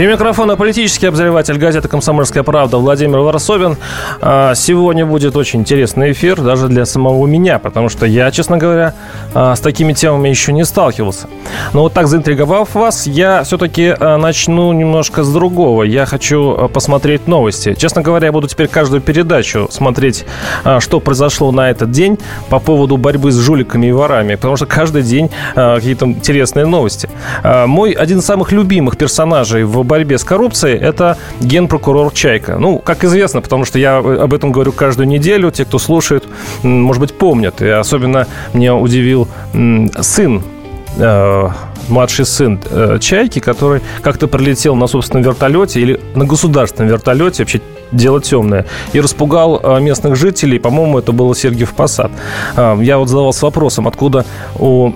И микрофона политический обозреватель газеты «Комсомольская правда» Владимир Варсобин. А, сегодня будет очень интересный эфир даже для самого меня, потому что я, честно говоря, а, с такими темами еще не сталкивался. Но вот так заинтриговав вас, я все-таки а, начну немножко с другого. Я хочу посмотреть новости. Честно говоря, я буду теперь каждую передачу смотреть, что произошло на этот день по поводу борьбы с жуликами и ворами, потому что каждый день какие-то интересные новости. Мой один из самых любимых персонажей в борьбе с коррупцией, это генпрокурор Чайка. Ну, как известно, потому что я об этом говорю каждую неделю. Те, кто слушает, может быть, помнят. И особенно меня удивил сын э, младший сын э, Чайки, который как-то пролетел на собственном вертолете или на государственном вертолете, вообще дело темное, и распугал э, местных жителей. По-моему, это было Сергиев Посад. Я вот задавался вопросом, откуда у,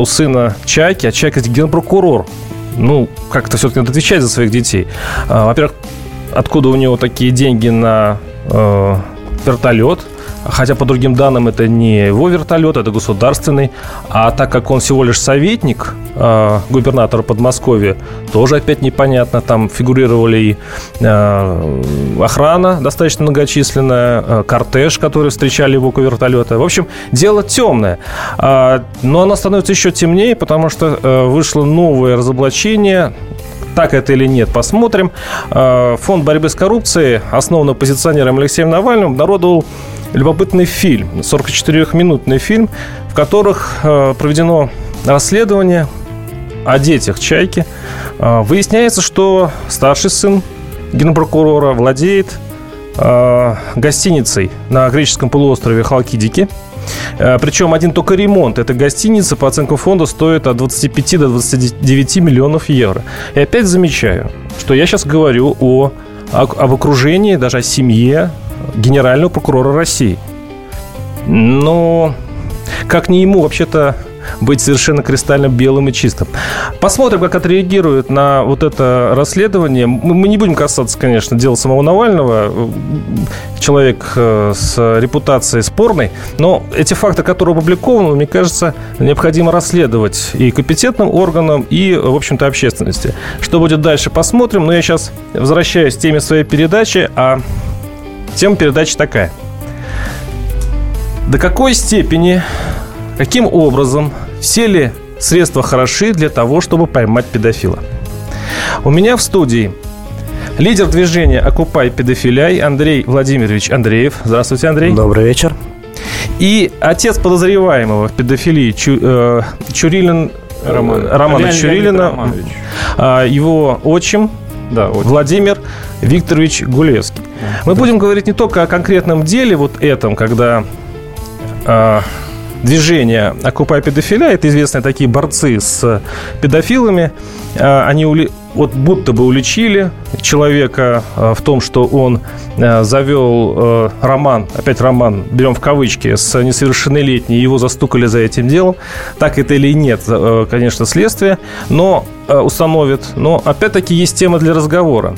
у сына Чайки, а Чайка генпрокурор, ну, как-то все-таки надо отвечать за своих детей. А, во-первых, откуда у него такие деньги на э, вертолет? Хотя, по другим данным, это не его вертолет, это государственный. А так как он всего лишь советник э, губернатора Подмосковья, тоже опять непонятно. Там фигурировали и э, охрана достаточно многочисленная, э, кортеж, который встречали его около вертолета. В общем, дело темное. Э, но оно становится еще темнее, потому что э, вышло новое разоблачение так это или нет, посмотрим. Э, фонд борьбы с коррупцией, основанный оппозиционером Алексеем Навальным, обнародовал любопытный фильм, 44-минутный фильм, в которых э, проведено расследование о детях Чайки. Э, выясняется, что старший сын генпрокурора владеет э, гостиницей на греческом полуострове Халкидики. Причем один только ремонт этой гостиницы, по оценкам фонда, стоит от 25 до 29 миллионов евро. И опять замечаю, что я сейчас говорю о, об окружении, даже о семье генерального прокурора России. Но как не ему вообще-то быть совершенно кристально белым и чистым. Посмотрим, как отреагируют на вот это расследование. Мы не будем касаться, конечно, дела самого Навального. Человек э, с репутацией спорной. Но эти факты, которые опубликованы, мне кажется, необходимо расследовать и компетентным органам, и, в общем-то, общественности. Что будет дальше, посмотрим. Но я сейчас возвращаюсь к теме своей передачи, а Тема передачи такая. До какой степени, каким образом, все ли средства хороши для того, чтобы поймать педофила? У меня в студии лидер движения «Окупай педофиляй» Андрей Владимирович Андреев. Здравствуйте, Андрей. Добрый вечер. И отец подозреваемого в педофилии Чу, э, Чурилин Роман. Романа Чурилина, а, его отчим да, Владимир Викторович Гулевский. Мы да. будем говорить не только о конкретном деле вот этом, когда э, движение «Окупай педофиля» это известные такие борцы с педофилами, э, они ули... вот будто бы уличили человека э, в том, что он завел роман, опять роман, берем в кавычки, с несовершеннолетней, его застукали за этим делом. Так это или нет, конечно, следствие, но установит. Но опять-таки есть тема для разговора.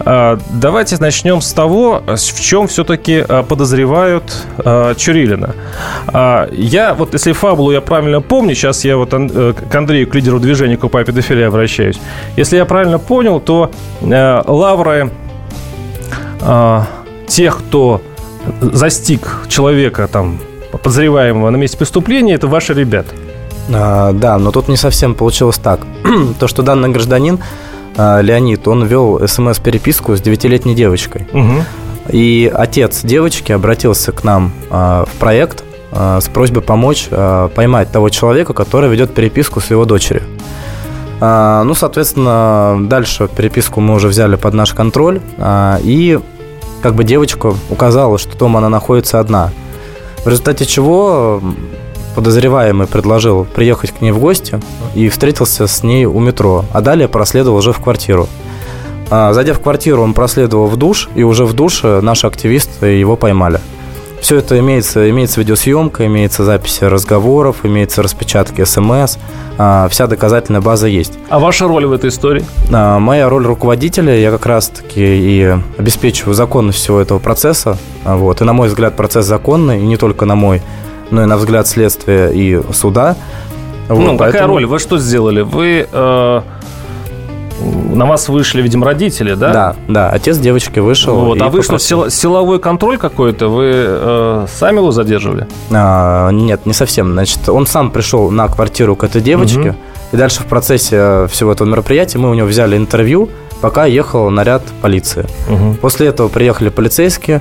А, давайте начнем с того, в чем все-таки а, подозревают а, Чурилина. Я вот, если фабулу я правильно помню, сейчас я вот э, к Андрею, к лидеру движения «Купай педофилия» обращаюсь. Если я правильно понял, то э, лавры тех, кто застиг человека там подозреваемого на месте преступления, это ваши ребята. А, да, но тут не совсем получилось так. То, что данный гражданин Леонид, он вел смс-переписку с девятилетней девочкой. Угу. И отец девочки обратился к нам а, в проект а, с просьбой помочь поймать того человека, который ведет переписку с его дочерью. Ну, соответственно, дальше переписку мы уже взяли под наш контроль, и как бы девочка указала, что дома она находится одна. В результате чего подозреваемый предложил приехать к ней в гости и встретился с ней у метро, а далее проследовал уже в квартиру. А, зайдя в квартиру, он проследовал в душ, и уже в душе наши активисты его поймали. Все это имеется, имеется видеосъемка, имеется записи разговоров, имеется распечатки СМС, а, вся доказательная база есть. А ваша роль в этой истории? А, моя роль руководителя, я как раз-таки и обеспечиваю законность всего этого процесса. Вот. И, на мой взгляд, процесс законный, и не только на мой, но и на взгляд следствия и суда. Вот, ну, поэтому... какая роль? Вы что сделали? Вы э, на вас вышли, видимо, родители, да? Да, да, отец девочки вышел. Вот, а вышло сил, силовой контроль какой-то, вы э, сами его задерживали? А, нет, не совсем. Значит, он сам пришел на квартиру к этой девочке, угу. и дальше в процессе всего этого мероприятия мы у него взяли интервью, пока ехал наряд полиции. Угу. После этого приехали полицейские,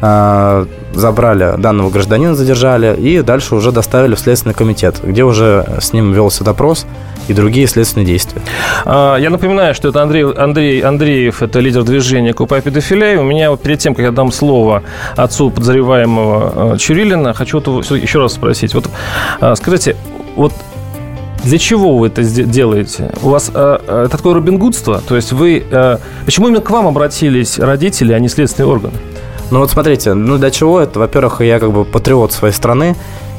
а, забрали данного гражданина, задержали, и дальше уже доставили в Следственный комитет, где уже с ним велся допрос и другие следственные действия. А, я напоминаю, что это Андрей, Андрей Андреев, это лидер движения «Купай педофилия». У меня вот перед тем, как я дам слово отцу подозреваемого а, Чурилина, хочу еще раз спросить. Вот скажите, вот для чего вы это делаете? У вас это такое робингудство? То есть вы... Почему именно к вам обратились родители, а не следственные органы? Ну вот смотрите, ну для чего это? Во-первых, я как бы патриот своей страны,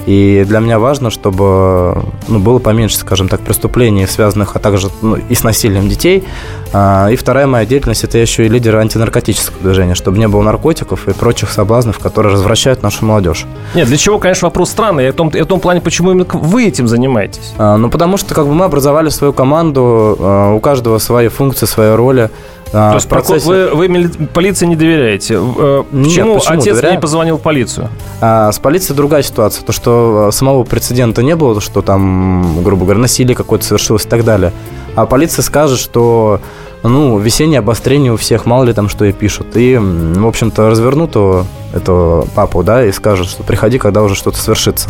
и для меня важно, чтобы ну, было поменьше, скажем так, преступлений, связанных, а также ну, и с насилием детей. А, и вторая моя деятельность – это еще и лидер антинаркотического движения, чтобы не было наркотиков и прочих соблазнов, которые развращают нашу молодежь. Нет, для чего, конечно, вопрос странный. И в том, и в том плане, почему именно вы этим занимаетесь? А, ну, потому что как бы мы образовали свою команду, а, у каждого свои функции, свои роли. А, То есть процессе... вы, вы полиции не доверяете? Э, почему, Нет, почему? отец Доверяю? не позвонил в полицию? А, с полицией другая ситуация. То, что самого прецедента не было, то, что там, грубо говоря, насилие какое-то совершилось и так далее. А полиция скажет, что ну, весеннее обострение у всех, мало ли там что и пишут. И, в общем-то, развернут этого папу, да, и скажут, что приходи, когда уже что-то свершится.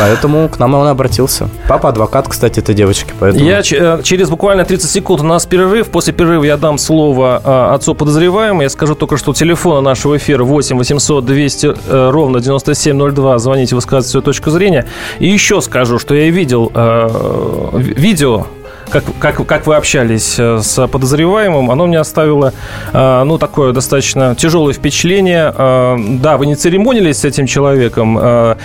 Поэтому к нам он обратился. Папа адвокат, кстати, этой девочки. Поэтому... Я э, через буквально 30 секунд у нас перерыв. После перерыва я дам слово э, отцу подозреваемому. Я скажу только, что телефона нашего эфира 8 800 200 э, ровно 9702. Звоните, высказывайте свою точку зрения. И еще скажу, что я видел э, видео как, как, как вы общались э, с подозреваемым, оно мне оставило, э, ну, такое достаточно тяжелое впечатление. Э, да, вы не церемонились с этим человеком,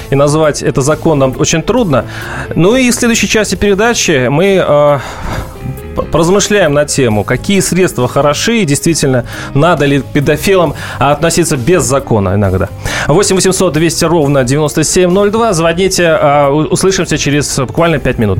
и назвать это законом очень трудно. Ну и в следующей части передачи мы поразмышляем на тему, какие средства хороши и действительно надо ли педофилам относиться без закона иногда. 8 800 200 ровно 9702. Звоните, услышимся через буквально 5 минут.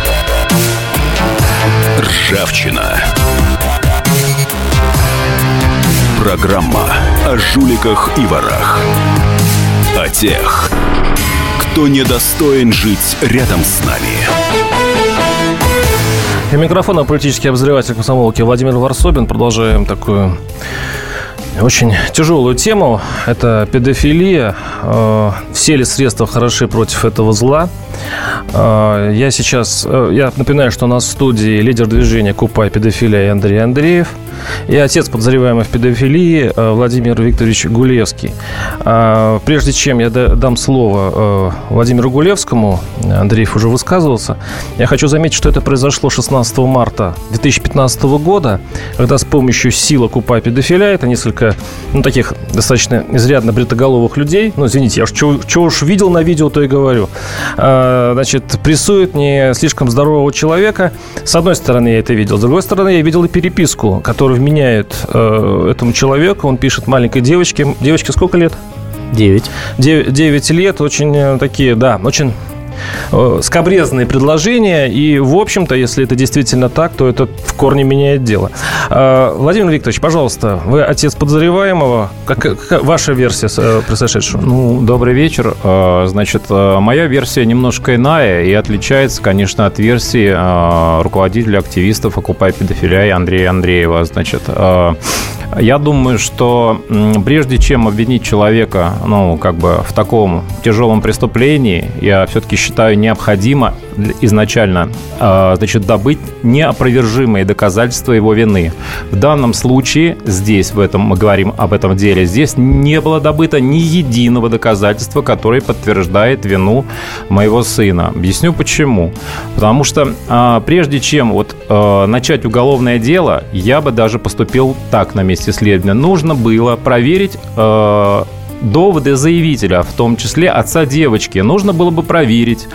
Ржавчина. Программа о жуликах и ворах. О тех, кто недостоин жить рядом с нами. И микрофона политический обозреватель комсомолки Владимир Варсобин. Продолжаем такую очень тяжелую тему. Это педофилия. Э, все ли средства хороши против этого зла? Э, я сейчас, э, я напоминаю, что у нас в студии лидер движения «Купай педофилия» Андрей Андреев и отец подозреваемый в педофилии Владимир Викторович Гулевский. Прежде чем я дам слово Владимиру Гулевскому, Андреев уже высказывался, я хочу заметить, что это произошло 16 марта 2015 года, когда с помощью силы «Купай педофилия» это несколько ну, таких достаточно изрядно бритоголовых людей. Ну, извините, я уж что уж видел на видео, то и говорю. А, значит, прессует не слишком здорового человека. С одной стороны, я это видел. С другой стороны, я видел и переписку, которую вменяют э, этому человеку. Он пишет маленькой девочке. Девочке сколько лет? Девять. Девять лет. Очень э, такие, да, очень скобрезные предложения. И, в общем-то, если это действительно так, то это в корне меняет дело. Э, Владимир Викторович, пожалуйста, вы отец подозреваемого. Как, как ваша версия э, произошедшего? Ну, добрый вечер. Значит, моя версия немножко иная и отличается, конечно, от версии руководителя активистов «Окупай педофилия» Андрея Андреева. Значит, Я думаю, что прежде чем обвинить человека, ну, как бы в таком тяжелом преступлении, я все-таки считаю необходимо изначально, а, значит, добыть неопровержимые доказательства его вины. В данном случае, здесь, в этом, мы говорим об этом деле, здесь не было добыто ни единого доказательства, которое подтверждает вину моего сына. Объясню почему. Потому что а, прежде чем вот а, начать уголовное дело, я бы даже поступил так на месте следования. Нужно было проверить доводы заявителя, в том числе отца девочки. Нужно было бы проверить,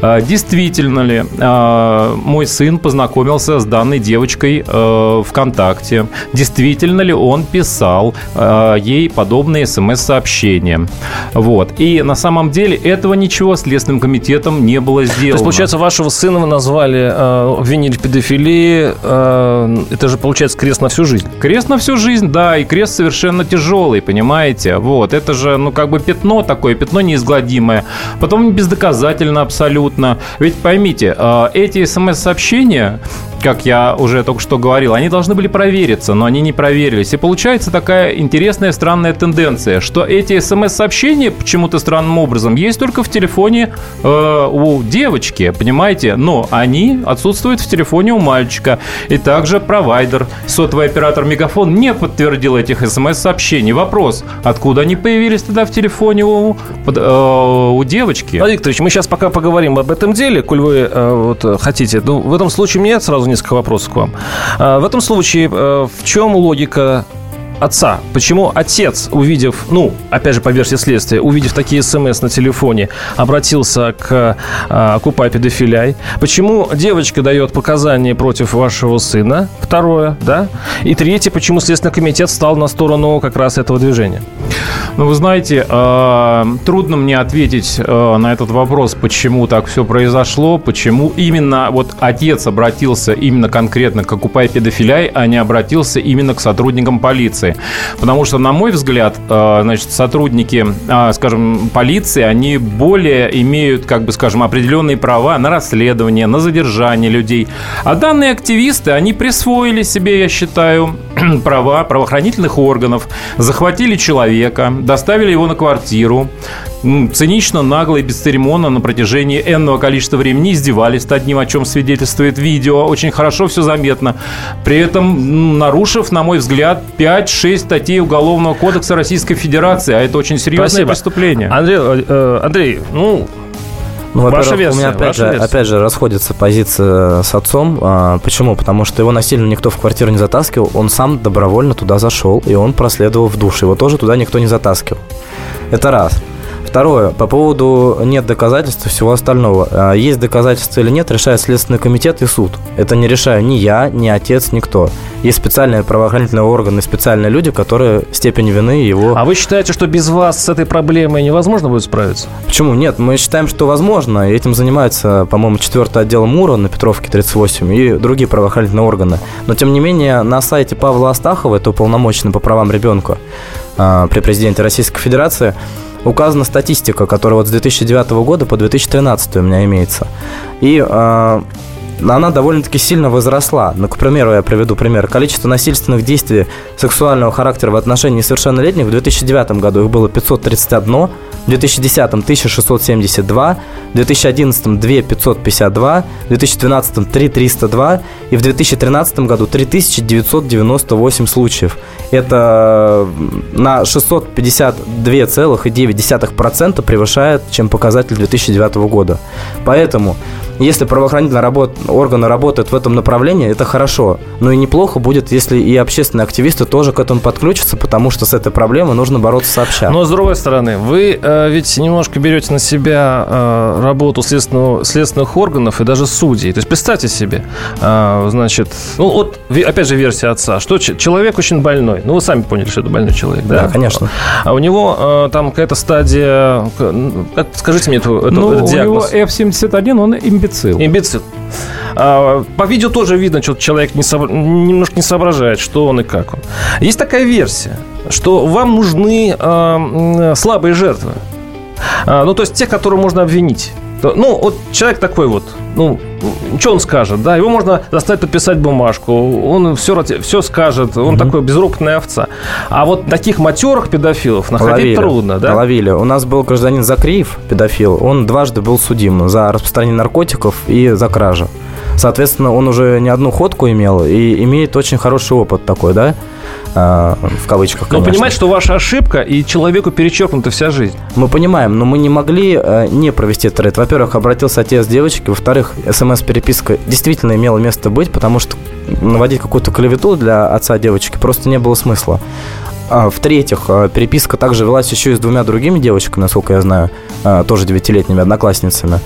а, действительно ли а, мой сын познакомился с данной девочкой а, ВКонтакте, действительно ли он писал ей подобные смс-сообщения. Вот. И на самом деле этого ничего Следственным комитетом не было сделано. То есть, получается, вашего сына вы назвали, обвинили в педофилии, это же, получается, крест на всю жизнь. Крест на всю жизнь, да, и крест совершенно тяжелый, понимаете? Вот, это же, ну, как бы пятно такое, пятно неизгладимое. Потом бездоказательно абсолютно. Ведь поймите, э, эти смс-сообщения, как я уже только что говорил, они должны были провериться, но они не проверились. И получается такая интересная, странная тенденция, что эти смс-сообщения почему-то странным образом есть только в телефоне э, у девочки, понимаете? Но они отсутствуют в телефоне у мальчика. И также провайдер, сотовый оператор Мегафон не подтвердил этих смс-сообщений. Вопрос, откуда они появились тогда в телефоне у, э, у девочки. Владимир Викторович, мы сейчас пока поговорим об этом деле, коль вы э, вот, хотите. Ну, в этом случае меня сразу несколько вопросов к вам. Э, в этом случае в чем логика отца. Почему отец, увидев, ну, опять же, по версии следствия, увидев такие смс на телефоне, обратился к а, Купай педофиляй? Почему девочка дает показания против вашего сына? Второе, да? И третье, почему Следственный комитет стал на сторону как раз этого движения? Ну, вы знаете, э, трудно мне ответить э, на этот вопрос, почему так все произошло, почему именно вот отец обратился именно конкретно к Окупай педофиляй, а не обратился именно к сотрудникам полиции. Потому что, на мой взгляд, э, значит, сотрудники, скажем, полиции, они более имеют, как бы, скажем, определенные права на расследование, на задержание людей. А данные активисты, они присвоили себе, я считаю, права правоохранительных органов, захватили человека, доставили его на квартиру, цинично, нагло и бесцеремонно на протяжении энного количества времени издевались над ним, о чем свидетельствует видео. Очень хорошо все заметно. При этом нарушив, на мой взгляд, 5-6 статей Уголовного кодекса Российской Федерации. А это очень серьезное Спасибо. преступление. Андрей, э, Андрей, ну, ну, Ваша версия, у меня опять же, версия. опять же расходится позиция с отцом. А, почему? Потому что его насильно никто в квартиру не затаскивал. Он сам добровольно туда зашел, и он проследовал в душ. Его тоже туда никто не затаскивал. Это раз. Второе, по поводу нет доказательств всего остального. А, есть доказательства или нет, решает Следственный комитет и суд. Это не решаю ни я, ни отец, никто. Есть специальные правоохранительные органы, специальные люди, которые степень вины его... А вы считаете, что без вас с этой проблемой невозможно будет справиться? Почему? Нет, мы считаем, что возможно. И этим занимается, по-моему, четвертый отдел МУРа на Петровке 38 и другие правоохранительные органы. Но, тем не менее, на сайте Павла Астахова, это уполномоченный по правам ребенка а, при президенте Российской Федерации, указана статистика, которая вот с 2009 года по 2013 у меня имеется. И э, она довольно-таки сильно возросла. Ну, к примеру, я приведу пример. Количество насильственных действий сексуального характера в отношении несовершеннолетних в 2009 году их было 531, в 2010 1672, в 2011 2552, в 2012 3302 и в 2013 году 3998 случаев. Это на 652,9% превышает, чем показатель 2009 года. Поэтому если правоохранительные работ... органы работают в этом направлении, это хорошо. Но и неплохо будет, если и общественные активисты тоже к этому подключатся, потому что с этой проблемой нужно бороться сообща. Но с другой стороны, вы э, ведь немножко берете на себя э, работу следственного, следственных органов и даже судей. То есть представьте себе, э, значит, ну вот опять же версия отца, что человек очень больной. Ну вы сами поняли, что это больной человек, да? Да, конечно. А у него э, там какая-то стадия, как, скажите мне это, ну, этот диагноз. у него F71, он имбецил. Имбецил. А, по видео тоже видно, что человек не со... немножко не соображает, что он и как он. Есть такая версия, что вам нужны э, слабые жертвы. А, ну, то есть те, которые можно обвинить. Ну, вот человек такой вот, ну, что он скажет, да, его можно заставить подписать бумажку, он все, все скажет, он mm-hmm. такой безропотная овца. А вот таких матерых педофилов находить ловили, трудно, да? Ловили. У нас был гражданин Закриев, педофил, он дважды был судим за распространение наркотиков и за кражу. Соответственно, он уже не одну ходку имел и имеет очень хороший опыт такой, да? А, в кавычках, конечно. Но понимаете, что ваша ошибка, и человеку перечеркнута вся жизнь. Мы понимаем, но мы не могли э, не провести этот рейд. Во-первых, обратился отец девочки, во-вторых, смс-переписка действительно имела место быть, потому что наводить какую-то клевету для отца девочки просто не было смысла. А, в-третьих, э, переписка также велась еще и с двумя другими девочками, насколько я знаю, э, тоже девятилетними одноклассницами.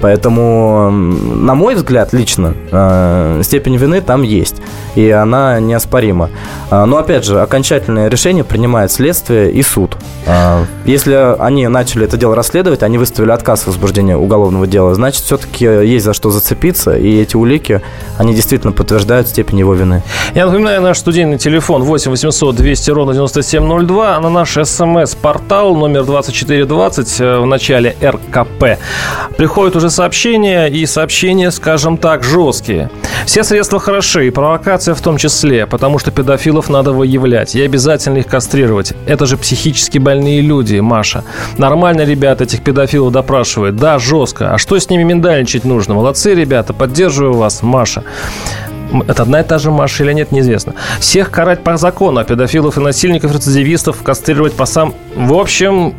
Поэтому, на мой взгляд, лично, э, степень вины там есть. И она неоспорима. А, но, опять же, окончательное решение принимает следствие и суд. А, если они начали это дело расследовать, они выставили отказ в возбуждении уголовного дела, значит, все-таки есть за что зацепиться. И эти улики, они действительно подтверждают степень его вины. Я напоминаю, наш студийный телефон 8 800 200 ровно 9702, а на наш смс-портал номер 2420 э, в начале РКП. Приходит уже сообщения, и сообщения, скажем так, жесткие. Все средства хороши, и провокация в том числе, потому что педофилов надо выявлять и обязательно их кастрировать. Это же психически больные люди, Маша. Нормально ребята этих педофилов допрашивают. Да, жестко. А что с ними миндальничать нужно? Молодцы, ребята, поддерживаю вас, Маша. Это одна и та же Маша или нет, неизвестно. Всех карать по закону, а педофилов и насильников, рецидивистов кастрировать по сам... В общем,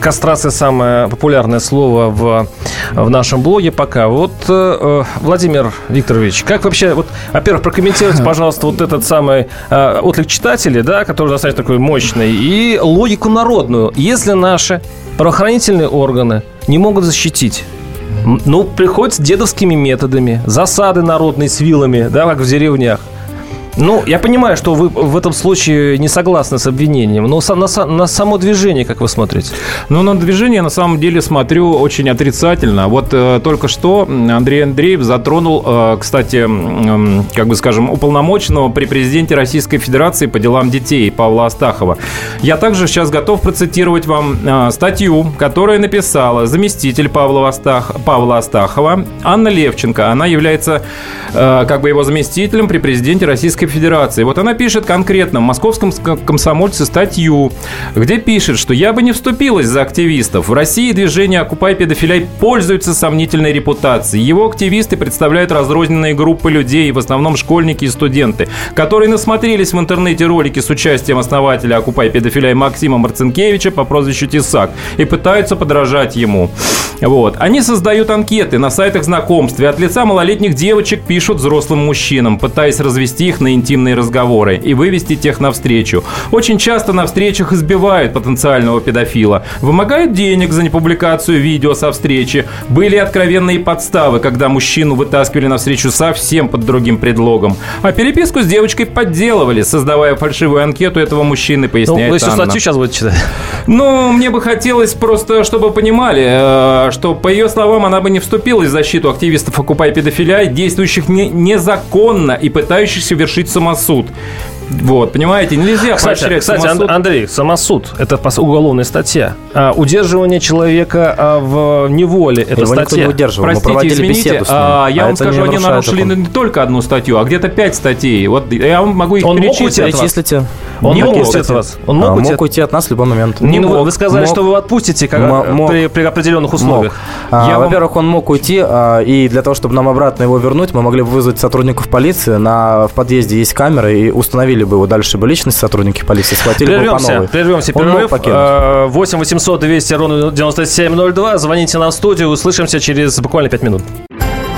кастрация самое популярное слово в, в нашем блоге пока. Вот, э, Владимир Викторович, как вообще, вот, во-первых, прокомментируйте, пожалуйста, вот этот самый э, отклик читателей, да, который достаточно такой мощный, и логику народную. Если наши правоохранительные органы не могут защитить ну, приходится дедовскими методами. Засады народные с вилами, да, как в деревнях. Ну, я понимаю, что вы в этом случае не согласны с обвинением, но на, на само движение как вы смотрите? Ну, на движение на самом деле смотрю очень отрицательно. Вот э, только что Андрей Андреев затронул, э, кстати, э, как бы скажем, уполномоченного при президенте Российской Федерации по делам детей Павла Астахова. Я также сейчас готов процитировать вам э, статью, которую написала заместитель Павла, Астах, Павла Астахова Анна Левченко. Она является э, как бы его заместителем при президенте Российской Российской Федерации. Вот она пишет конкретно в московском комсомольце статью, где пишет, что я бы не вступилась за активистов. В России движение «Окупай педофиляй» пользуется сомнительной репутацией. Его активисты представляют разрозненные группы людей, в основном школьники и студенты, которые насмотрелись в интернете ролики с участием основателя «Окупай педофиляй» Максима Марцинкевича по прозвищу Тесак и пытаются подражать ему. Вот. Они создают анкеты на сайтах знакомств и от лица малолетних девочек пишут взрослым мужчинам, пытаясь развести их на интимные разговоры и вывести тех навстречу. Очень часто на встречах избивают потенциального педофила, вымогают денег за непубликацию видео со встречи. Были откровенные подставы, когда мужчину вытаскивали на встречу совсем под другим предлогом. А переписку с девочкой подделывали, создавая фальшивую анкету этого мужчины, поясняет ну, вы Анна. статью сейчас будете читать? Ну, мне бы хотелось просто, чтобы понимали, э, что, по ее словам, она бы не вступила в защиту активистов «Окупай педофилия», действующих не, незаконно и пытающихся вершить совершить самосуд. Вот, понимаете, нельзя кстати, поощрять кстати, самосуд. Андрей, самосуд – это уголовная статья. А удерживание человека а, в неволе – это Его статья. не удерживал, Простите, извините, а, я а вам скажу, они нарушили закон. не только одну статью, а где-то пять статей. Вот я вам могу их Он перечислить. Мог перечислите. Он не мог уйти от вас. Он мог, а, уйти, мог уйти от нас в любой момент. Не, ну, мог, вы сказали, мог, что вы отпустите как, мог, при, при определенных условиях. Мог. А, во-первых, он мог уйти, а, и для того, чтобы нам обратно его вернуть, мы могли бы вызвать сотрудников полиции. На, в подъезде есть камеры, и установили бы его дальше бы личность сотрудники полиции, схватили прервемся, бы по новой. Прервемся, перерыв. 8 800 200 ровно 9702. Звоните нам в студию, услышимся через буквально 5 минут.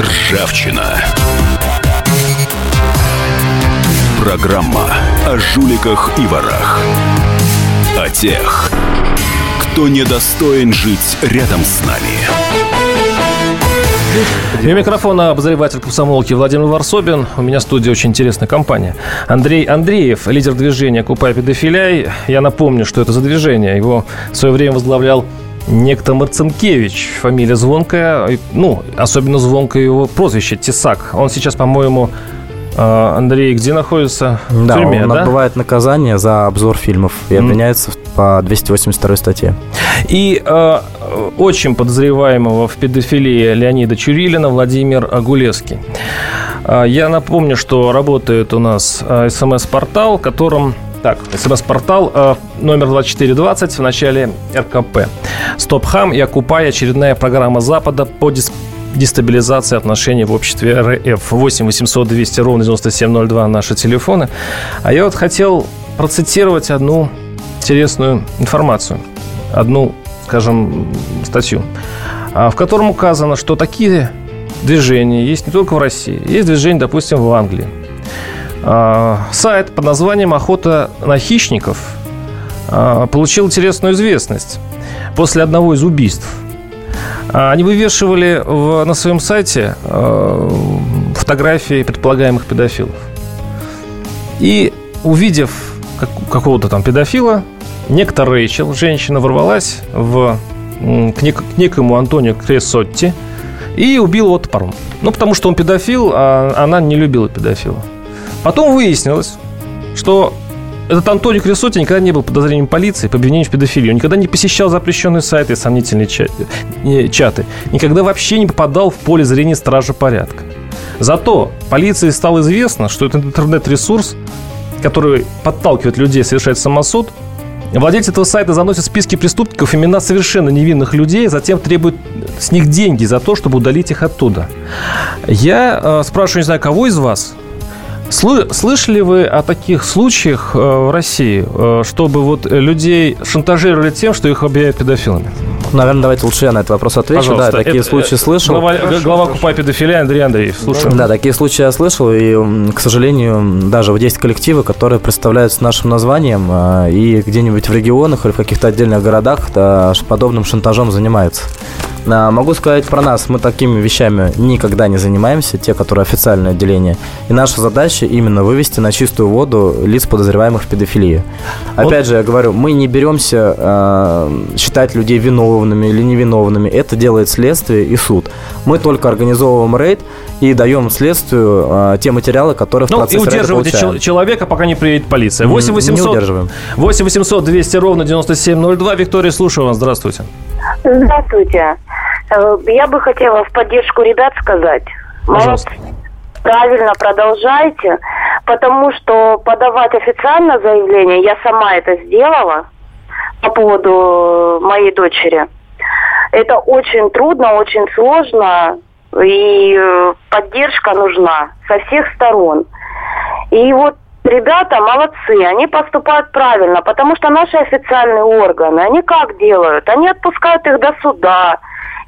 Ржавчина. Программа о жуликах и ворах. О тех, кто недостоин жить рядом с нами. У микрофона обозреватель комсомолки Владимир Варсобин. У меня в студии очень интересная компания. Андрей Андреев, лидер движения «Купай педофиляй». Я напомню, что это за движение. Его в свое время возглавлял некто Марцинкевич, фамилия звонкая, ну, особенно звонкое его прозвище Тесак. Он сейчас, по-моему, э, Андрей, где находится? В да, тюрьме, он да? отбывает наказание за обзор фильмов и обвиняется mm. по 282 статье. И э, очень подозреваемого в педофилии Леонида Чурилина Владимир Агулевский. Э, я напомню, что работает у нас э, смс-портал, которым так, смс-портал э, номер 2420 в начале РКП. Стоп-хам и Окупай очередная программа Запада по дестабилизации отношений в обществе РФ. 8 800 200 ровно 9702 наши телефоны. А я вот хотел процитировать одну интересную информацию одну, скажем, статью, а, в котором указано, что такие движения есть не только в России, есть движения, допустим, в Англии. А, сайт под названием «Охота на хищников» а, получил интересную известность после одного из убийств. Они вывешивали в, на своем сайте фотографии предполагаемых педофилов. И увидев как, какого-то там педофила, некто Рэйчел, женщина, ворвалась в, к, нек, к некому Антонио Кресотти и убила его топором. Ну, потому что он педофил, а она не любила педофила. Потом выяснилось, что этот Антонио Кресотти никогда не был подозрением полиции по обвинению в педофилии. Он никогда не посещал запрещенные сайты и сомнительные чаты. Никогда вообще не попадал в поле зрения стража порядка. Зато полиции стало известно, что этот интернет-ресурс, который подталкивает людей совершать самосуд, Владельцы этого сайта заносят в списки преступников имена совершенно невинных людей, затем требуют с них деньги за то, чтобы удалить их оттуда. Я э, спрашиваю, не знаю, кого из вас, Слышали вы о таких случаях э, в России, э, чтобы вот людей шантажировали тем, что их объявляют педофилами? Наверное, давайте лучше я на этот вопрос отвечу. Пожалуйста. Да, такие это, случаи слышал. Глава, глава Купай педофилия Андрей Андреев. Слушаю. Да, такие случаи я слышал. И, к сожалению, даже вот есть коллективы, которые представляются нашим названием э, и где-нибудь в регионах или в каких-то отдельных городах подобным шантажом занимаются. А, могу сказать про нас, мы такими вещами никогда не занимаемся, те, которые официальное отделение. И наша задача именно вывести на чистую воду лиц, подозреваемых в педофилии. Опять же, я говорю, мы не беремся э, считать людей виновными или невиновными. Это делает следствие и суд. Мы только организовываем рейд и даем следствию э, те материалы, которые в ну, процессе и удерживаете чел- человека, пока не приедет полиция. 8 800, не удерживаем. 8 800 200 ровно 9702. Виктория, слушаю вас. Здравствуйте. Здравствуйте. Э, я бы хотела в поддержку ребят сказать. Пожалуйста. Правильно, продолжайте, потому что подавать официально заявление, я сама это сделала по поводу моей дочери. Это очень трудно, очень сложно, и э, поддержка нужна со всех сторон. И вот ребята молодцы, они поступают правильно, потому что наши официальные органы, они как делают? Они отпускают их до суда,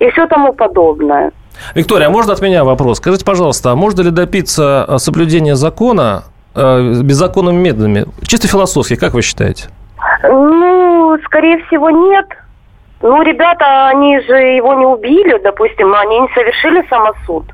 и все тому подобное. Виктория, а можно от меня вопрос? Скажите, пожалуйста, а можно ли добиться э, соблюдения закона э, беззаконными методами? Чисто философски, как вы считаете? Ну, скорее всего, нет. Ну, ребята, они же его не убили, допустим, они не совершили самосуд.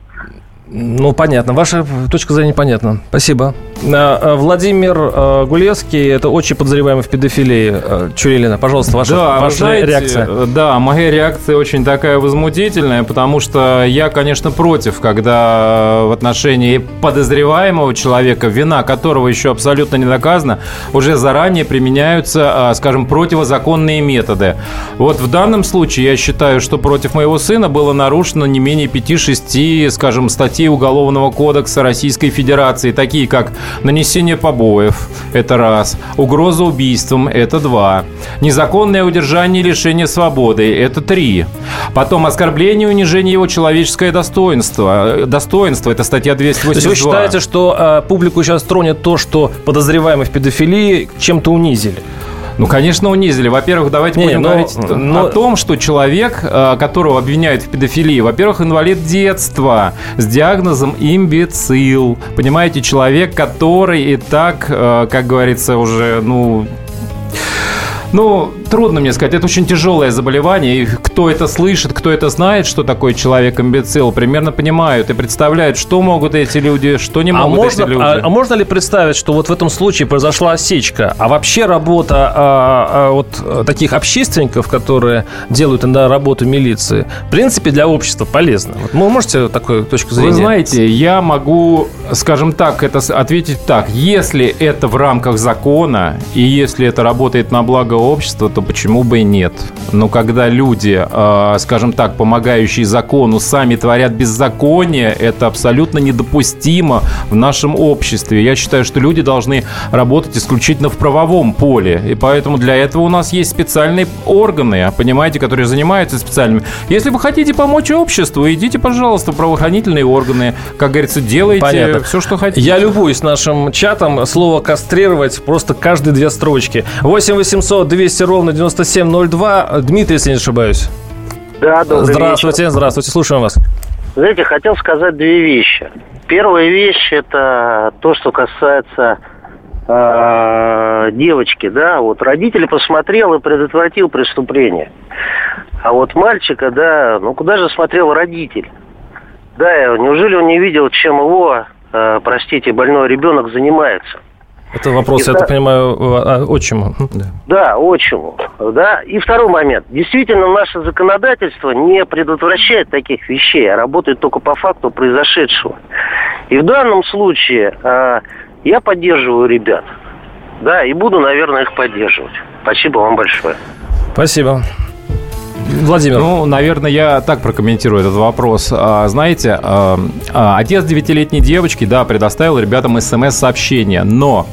Ну, понятно. Ваша точка зрения понятна. Спасибо. А, а, Владимир а, Гулевский, это очень подозреваемый в педофилии Чурилина. Пожалуйста, ваша, да, ваша знаете, реакция. Да, моя реакция очень такая возмутительная, потому что я, конечно, против, когда в отношении подозреваемого человека, вина которого еще абсолютно не доказана, уже заранее применяются, скажем, противозаконные методы. Вот в данном случае я считаю, что против моего сына было нарушено не менее 5-6, скажем, статей статей Уголовного кодекса Российской Федерации, такие как нанесение побоев, это раз, угроза убийством, это два, незаконное удержание и лишение свободы, это три, потом оскорбление и унижение его человеческое достоинство, достоинство, это статья 282. То есть вы считаете, что э, публику сейчас тронет то, что подозреваемый в педофилии чем-то унизили? Ну, конечно, унизили. Во-первых, давайте не, будем но, говорить но... о том, что человек, э, которого обвиняют в педофилии, во-первых, инвалид детства с диагнозом имбецил. Понимаете, человек, который и так, э, как говорится, уже, ну, ну, трудно мне сказать. Это очень тяжелое заболевание. И кто это слышит, кто это знает, что такое человек-имбецил, примерно понимают и представляют, что могут эти люди, что не А могут можно, эти люди. а, а можно ли представить, что вот в этом случае произошла осечка, а вообще работа а, а, вот а, таких общественников, которые делают иногда работу милиции, в принципе для общества полезна? Вот вы можете такую точку зрения? Вы знаете, я могу, скажем так, это ответить так. Если это в рамках закона, и если это работает на благо общества, то почему бы и нет? Но когда люди, э, скажем так, помогающие закону, сами творят беззаконие, это абсолютно недопустимо в нашем обществе. Я считаю, что люди должны работать исключительно в правовом поле. И поэтому для этого у нас есть специальные органы, понимаете, которые занимаются специальными. Если вы хотите помочь обществу, идите, пожалуйста, в правоохранительные органы. Как говорится, делайте Понятно. все, что хотите. Я любуюсь нашим чатом. Слово «кастрировать» просто каждые две строчки. 8 800 200 ровно 9702. Дмитрий, если не ошибаюсь. Да, добрый здравствуйте, вечер. здравствуйте, слушаем вас. Знаете, хотел сказать две вещи. Первая вещь это то, что касается э, девочки, да, вот родители посмотрел и предотвратил преступление. А вот мальчика, да, ну куда же смотрел родитель? Да, неужели он не видел, чем его, э, простите, больной ребенок занимается? Это вопрос, я И так да- понимаю, отчиму. Да. Да, отчиму. Да. И второй момент. Действительно, наше законодательство не предотвращает таких вещей, а работает только по факту произошедшего. И в данном случае э, я поддерживаю ребят. Да, и буду, наверное, их поддерживать. Спасибо вам большое. Спасибо. Владимир. Ну, наверное, я так прокомментирую этот вопрос. А, Знаете, а, а, отец девятилетней девочки, да, предоставил ребятам смс-сообщение, но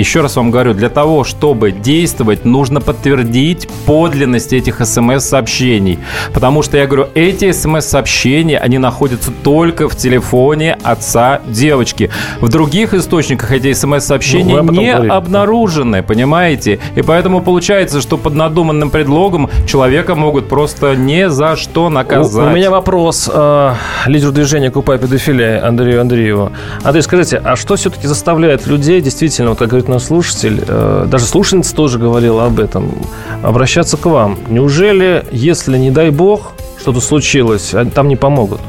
еще раз вам говорю, для того, чтобы действовать, нужно подтвердить подлинность этих смс-сообщений. Потому что, я говорю, эти смс-сообщения, они находятся только в телефоне отца девочки. В других источниках эти Ну, смс-сообщения этом не говорили. обнаружены, понимаете? И поэтому получается, что под надуманным предлогом человека могут просто ни за что У, наказать. у меня вопрос э, лидеру движения «Купай педофилия» Андрею Андрееву. Андрей, скажите, а что все-таки заставляет людей, действительно, вот как говорит наш слушатель, э, даже слушательница тоже говорила об этом, обращаться к вам? Неужели, если, не дай бог, что-то случилось, там не помогут?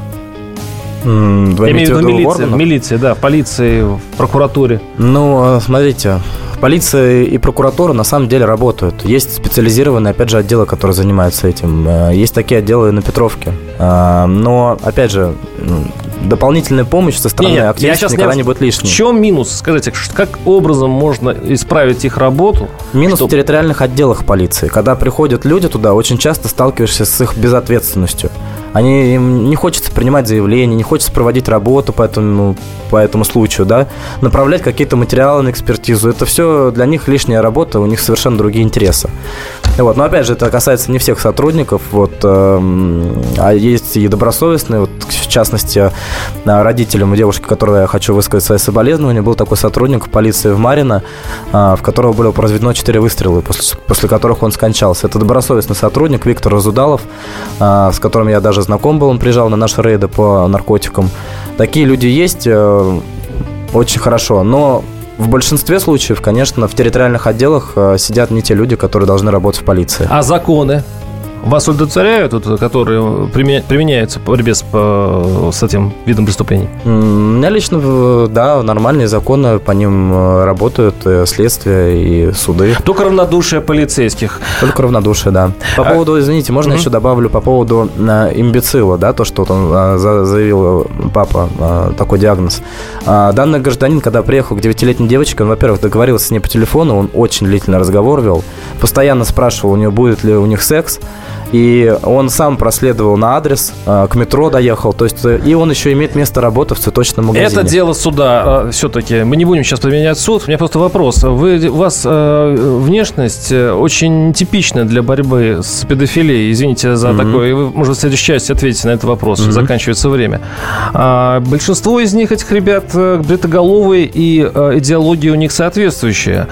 Вы Я имею в виду милиция, в милиции, да, в полиции, в прокуратуре. Ну, э, смотрите, полиция и прокуратура на самом деле работают. Есть специализированные, опять же, отделы, которые занимаются этим. Э, Есть такие отделы на Петровке. Но, опять же, дополнительная помощь со стороны Не-не, активистов щас никогда не- не будет В лишней. чем минус? Скажите, как образом можно исправить их работу? Минус Чтоб- в территориальных отделах полиции. Когда приходят люди туда, очень часто сталкиваешься с их безответственностью. Они, им не хочется принимать заявления, не хочется проводить работу по этому, по этому случаю, да, направлять какие-то материалы на экспертизу. Это все для них лишняя работа, у них совершенно другие интересы. Вот. Но опять же, это касается не всех сотрудников, вот, эм, а есть и добросовестные, вот, в частности, э, родителям девушки, которой я хочу высказать свои соболезнования, был такой сотрудник полиции в Марино, а, в которого было произведено 4 выстрела, после, после которых он скончался. Это добросовестный сотрудник Виктор Разудалов, а, с которым я даже знаком был, он приезжал на наши рейды по наркотикам. Такие люди есть, э, очень хорошо, но в большинстве случаев, конечно, в территориальных отделах э, сидят не те люди, которые должны работать в полиции. А законы? Вас удовлетворяют, вот, которые применя- применяются по борьбе с, по- с этим видом преступлений? У меня лично, да, нормальные законы, по ним э, работают э, следствие и суды. Только равнодушие полицейских. Только равнодушие, да. По А- поводу, извините, можно Мгм. еще добавлю по поводу э, имбецила, да, то, что вот он за- заявил папа, такой диагноз. А, Данный гражданин, когда приехал к девятилетней девочке, он, во-первых, договорился с ней по телефону, он очень длительный разговор вел, постоянно спрашивал у нее, будет ли у них секс, и он сам проследовал на адрес, э, к метро доехал, то есть, э, и он еще имеет место работы в цветочном магазине. Это дело суда все-таки. Мы не будем сейчас применять суд. У меня просто вопрос. Вы, у вас э, внешность э, очень типичная для борьбы с педофилией. Извините за Мгм. такое. Вы, может, в следующей части ответите на этот вопрос. Мгм. Заканчивается время. А, большинство из них, этих ребят, э, бритоголовые, и э, идеология у них соответствующая.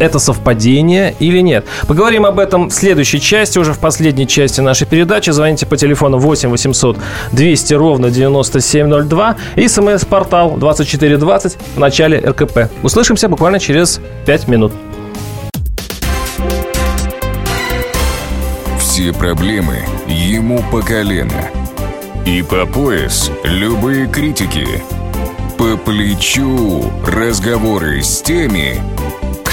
Это совпадение или нет? Поговорим об этом в следующей части, уже в последней части нашей передачи. Звоните по телефону 8 800 200 ровно 9702 и смс-портал 2420 в начале РКП. Услышимся буквально через 5 минут. Любые проблемы ему по колено. И по пояс любые критики. По плечу разговоры с теми,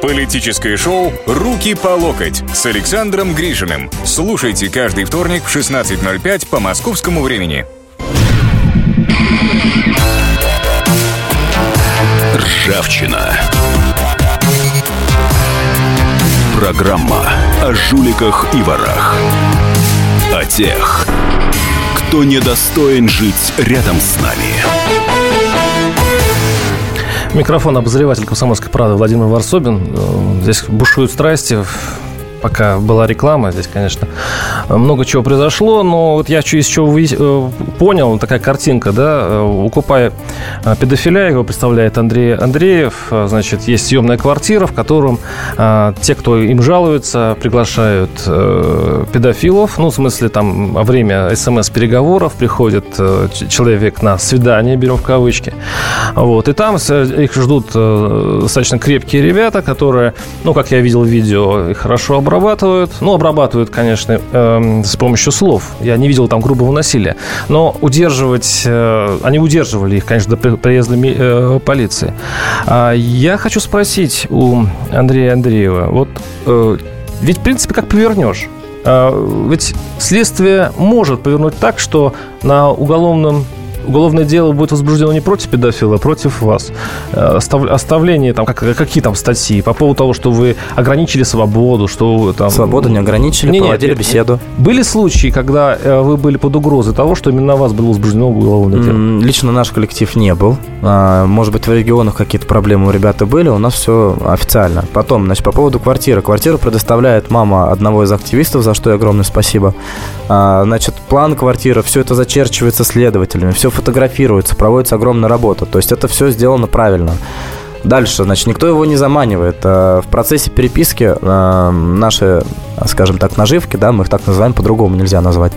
Политическое шоу «Руки по локоть» с Александром Гришиным. Слушайте каждый вторник в 16.05 по московскому времени. Ржавчина. Программа о жуликах и ворах. О тех, кто недостоин жить рядом с нами. Микрофон обозреватель комсомольской правды Владимир Варсобин. Э, Здесь бушуют страсти пока была реклама, здесь, конечно, много чего произошло, но вот я из чего вы- э, понял, такая картинка, да, э, укупая э, педофиля, его представляет Андрей Андреев, значит, есть съемная квартира, в котором те, кто им жалуется, приглашают педофилов, ну, в смысле, там, во время смс-переговоров приходит человек на свидание, берем в кавычки, вот, и там их ждут достаточно крепкие ребята, которые, ну, как я видел в видео, хорошо обрабатывают. Ну, обрабатывают, конечно, эм, с помощью слов. Я не видел там грубого насилия. Но удерживать... э, они удерживали их, конечно, до при- приезда э, полиции. А я хочу спросить у Андрея Андреева. Вот э, ведь, в принципе, как повернешь? А, Ведь следствие может повернуть так, что на уголовном уголовное дело будет возбуждено не против педофила, а против вас. Э, остав- Оставление, там, как, какие там статьи по поводу того, что вы ограничили свободу, что вы там... Свободу не ограничили, Не-не, проводили не- беседу. Были случаи, когда э, вы были под угрозой того, что именно вас было возбуждено уголовное дело? Лично наш коллектив не был. А, Может быть, в регионах какие-то проблемы у ребята были, у нас все официально. Потом, значит, по поводу квартиры. Квартиру предоставляет мама одного из активистов, за что ей огромное спасибо. А, Значит, план квартиры, все это зачерчивается следователями, все фотографируется, проводится огромная работа. То есть это все сделано правильно. Дальше, значит, никто его не заманивает. А, В процессе переписки а, наши, скажем так, наживки, да, мы их так называем, по-другому нельзя назвать,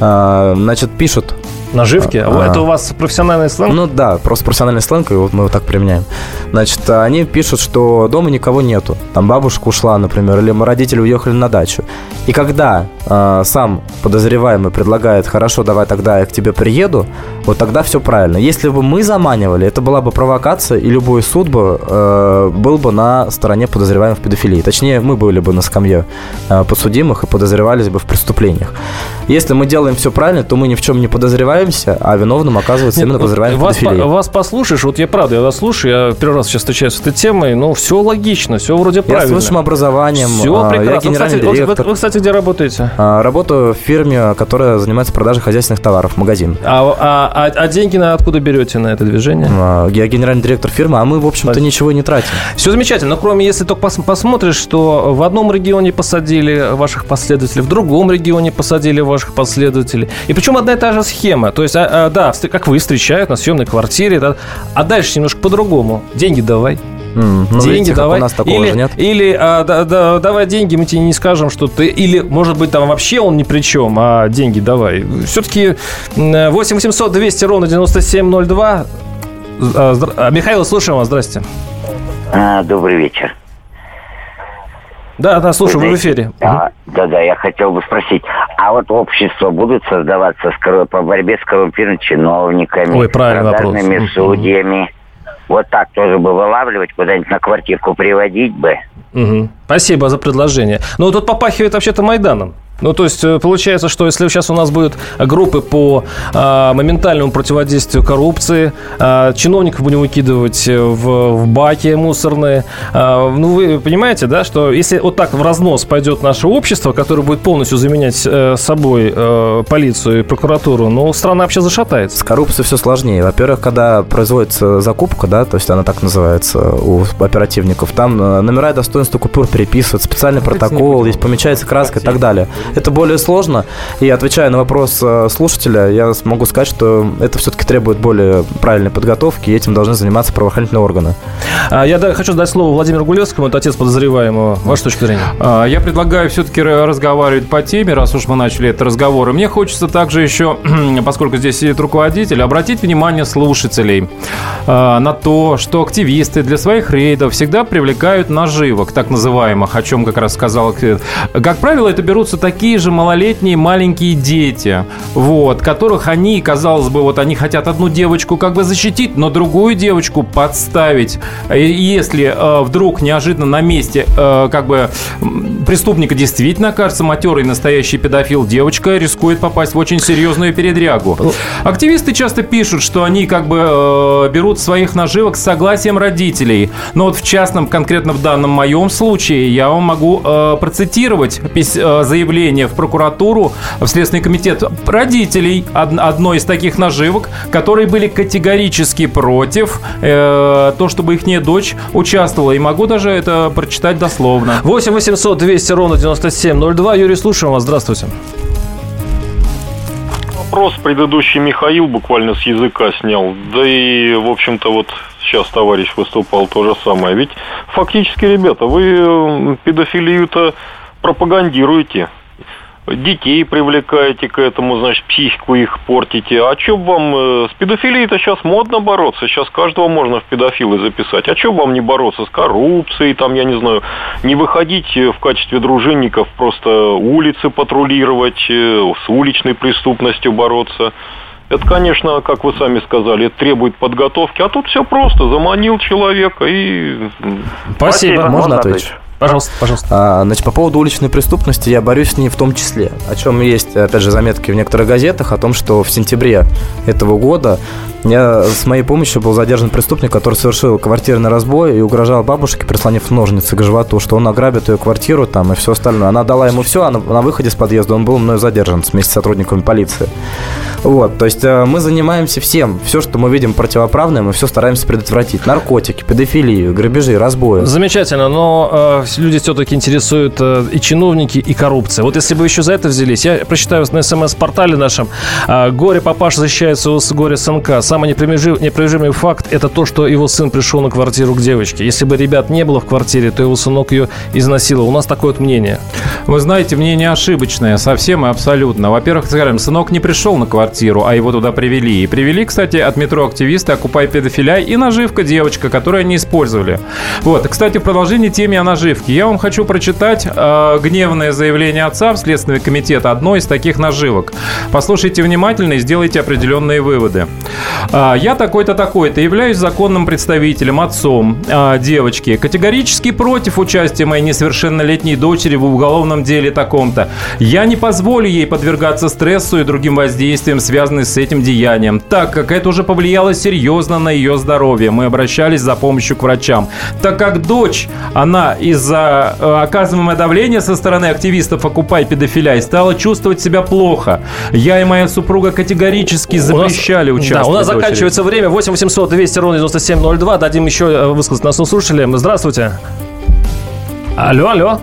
а, значит, пишут Наживки? А, Это у вас профессиональный сленг? ну да, просто профессиональный сленг, и вот мы его так применяем. Значит, они пишут, что дома никого нету. Там бабушка ушла, например, или родители уехали на дачу. И когда э, сам подозреваемый предлагает, хорошо, давай тогда я к тебе приеду, вот тогда все правильно. Если бы мы заманивали, это была бы провокация, и любой суд бы э, был бы на стороне подозреваемых в педофилии. Точнее, мы были бы на скамье э, подсудимых и подозревались бы в преступлениях. Если мы делаем все правильно, то мы ни в чем не подозреваемся, а виновным оказывается именно Нет, подозреваемый в педофилии. по- вас послушаешь, вот я правда, я вас слушаю, я первый раз сейчас встречаюсь с этой темой, ну, все логично, все вроде Я с правильно. высшим образованием, Все я прекрасно. генеральный кстати, вот вы- директор. Вы, кстати, где работаете? А, Работаю в фирме, которая занимается продажей хозяйственных товаров, магазин. А, а- а- а деньги на откуда берете на это движение? А, Я генеральный директор фирмы, а мы, в общем-то, ничего не тратим. Все замечательно, но кроме, если только пос- посмотришь, что в одном регионе посадили ваших последователей, в другом регионе посадили ваших последователей. И причем одна и та же схема. То есть, а, а, да, как вы встречают на съемной квартире, да, а дальше немножко по-другому. Деньги давай. М, ну, деньги видите, давай. у нас такого или, же нет. Или а, да- да- давай деньги, мы тебе не скажем, что ты... Или, может быть, там вообще он ни при чем, а деньги давай. Все-таки 8 800 200 ровно 9702. А, а, Михаил, слушаем вас, здрасте. А, добрый вечер. Да, да, слушаю, вы в эфире. А, да-да, я хотел бы спросить, а вот общества будут создаваться с корру- по борьбе с коррумпированными чиновниками, Ой, правильный вопрос. продажными Мгм. Вот так тоже бы вылавливать, куда-нибудь на квартирку приводить бы. Мгм. Спасибо за предложение. Но тут попахивает вообще-то Майданом. Ну, то есть, э, получается, что если сейчас у нас будут группы по а, моментальному противодействию коррупции, а, чиновников будем выкидывать э, в, в баки мусорные, а, ну, вы понимаете, да, что если вот так в разнос пойдет наше общество, которое будет полностью заменять э, собой э, полицию и прокуратуру, ну, страна вообще зашатается. С коррупцией все сложнее. Во-первых, когда производится закупка, да, то есть она так называется у оперативников, там э, номера и достоинства купюр переписывают, специальный протокол, здесь помечается краска и так далее. Это более сложно. И отвечая на вопрос э, слушателя, я могу сказать, что это все-таки требует более правильной подготовки, и этим должны заниматься правоохранительные органы. А, я хочу дать слово Владимиру Гулевскому, это отец подозреваемого. Ваша точка зрения? А, я предлагаю все-таки разговаривать по теме, раз уж мы начали этот разговор. И мне хочется также еще, поскольку здесь сидит руководитель, обратить внимание слушателей а, на то, что активисты для своих рейдов всегда привлекают наживок, так называемых, о чем как раз сказал. Как правило, это берутся такие же малолетние маленькие дети, вот, которых они, казалось бы, вот они хотят одну девочку как бы защитить, но другую девочку подставить. И если э, вдруг неожиданно на месте э, как бы преступника действительно окажется матерый настоящий педофил, девочка рискует попасть в очень серьезную передрягу. Активисты часто пишут, что они как бы э, берут своих наживок с согласием родителей. Но вот в частном, конкретно в данном моем случае, я вам могу э, процитировать э, заявление в прокуратуру, в Следственный комитет родителей од, одной из таких наживок, которые были категорически против э, то, чтобы их дочь участвовала. И могу даже это прочитать дословно. 8 800 200 ровно 9702. Юрий, слушаем вас. Здравствуйте. Вопрос предыдущий Михаил буквально с языка снял. Да и, в общем-то, вот сейчас товарищ выступал то же самое. Ведь фактически, ребята, вы педофилию-то пропагандируете детей привлекаете к этому, значит, психику их портите. А что вам э, с педофилией-то сейчас модно бороться? Сейчас каждого можно в педофилы записать. А что вам не бороться с коррупцией, там, я не знаю, не выходить э, в качестве дружинников, просто улицы патрулировать, э, с уличной преступностью бороться? Это, конечно, как вы сами сказали, это требует подготовки. А тут все просто. Заманил человека и... Спасибо. Спасибо. Можно ответить? Пожалуйста, пожалуйста. А, значит, по поводу уличной преступности я борюсь с ней в том числе. О чем есть, опять же, заметки в некоторых газетах о том, что в сентябре этого года я с моей помощью был задержан преступник, который совершил квартирный разбой и угрожал бабушке, прислонив ножницы к животу, что он ограбит ее квартиру там и все остальное. Она дала ему все, а на, на выходе с подъезда он был мной задержан вместе с сотрудниками полиции. Вот, то есть э, мы занимаемся всем. Все, что мы видим противоправное, мы все стараемся предотвратить. Наркотики, педофилию, грабежи, разбои. Замечательно, но э, люди все-таки интересуют э, и чиновники, и коррупция. Вот если бы еще за это взялись, я прочитаю на смс-портале нашем, э, горе папаш защищается у горе сынка. Самый непровержимый факт – это то, что его сын пришел на квартиру к девочке. Если бы ребят не было в квартире, то его сынок ее изнасиловал. У нас такое вот мнение. Вы знаете, мнение ошибочное, совсем и абсолютно. Во-первых, скажем, сынок не пришел на квартиру, а его туда привели. И привели, кстати, от метро активисты «Окупай педофиля» и наживка девочка, которую они использовали. Вот, кстати, в продолжении темы о наживке. Я вам хочу прочитать э, гневное заявление отца в Следственный комитет одной из таких наживок. Послушайте внимательно и сделайте определенные выводы. «Э, я такой-то такой-то являюсь законным представителем, отцом э, девочки. Категорически против участия моей несовершеннолетней дочери в уголовном деле таком-то. Я не позволю ей подвергаться стрессу и другим воздействиям, связанным с этим деянием, так как это уже повлияло серьезно на ее здоровье. Мы обращались за помощью к врачам. Так как дочь, она из-за э, оказываемого давления со стороны активистов «Окупай педофиляй» стала чувствовать себя плохо. Я и моя супруга категорически запрещали у нас, участвовать. Да, у нас заканчивается время. 8 800 200 ровно 9702. Дадим еще э, высказать нашим слушателям. Здравствуйте. Алло, алло.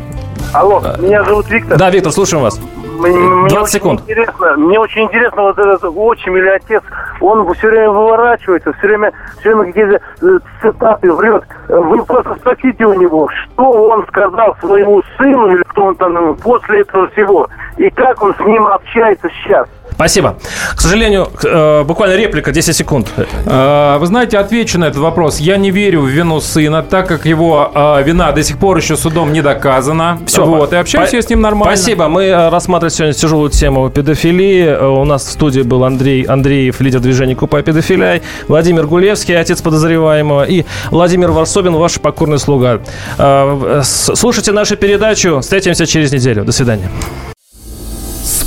Алло, меня зовут Виктор. Да, Виктор, слушаем вас. Мне 20 секунд. Интересно, мне очень интересно, вот этот отчим или отец, он все время выворачивается, все время, все время какие-то э, цитаты врет. Вы просто спросите у него, что он сказал своему сыну, или кто он там после этого всего, и как он с ним общается сейчас. Спасибо. К сожалению, э, буквально реплика, 10 секунд. Э, вы знаете, отвечу на этот вопрос. Я не верю в вину сына, так как его э, вина до сих пор еще судом не доказана. Все. Вот, и общаюсь я с ним нормально. Спасибо. Мы рассматриваем сегодня тяжелую тему педофилии. У нас в студии был Андрей Андреев, лидер движения «Купай педофиляй», Владимир Гулевский, отец подозреваемого, и Владимир Варсобин, ваш покорный слуга. Слушайте нашу передачу. Встретимся через неделю. До свидания.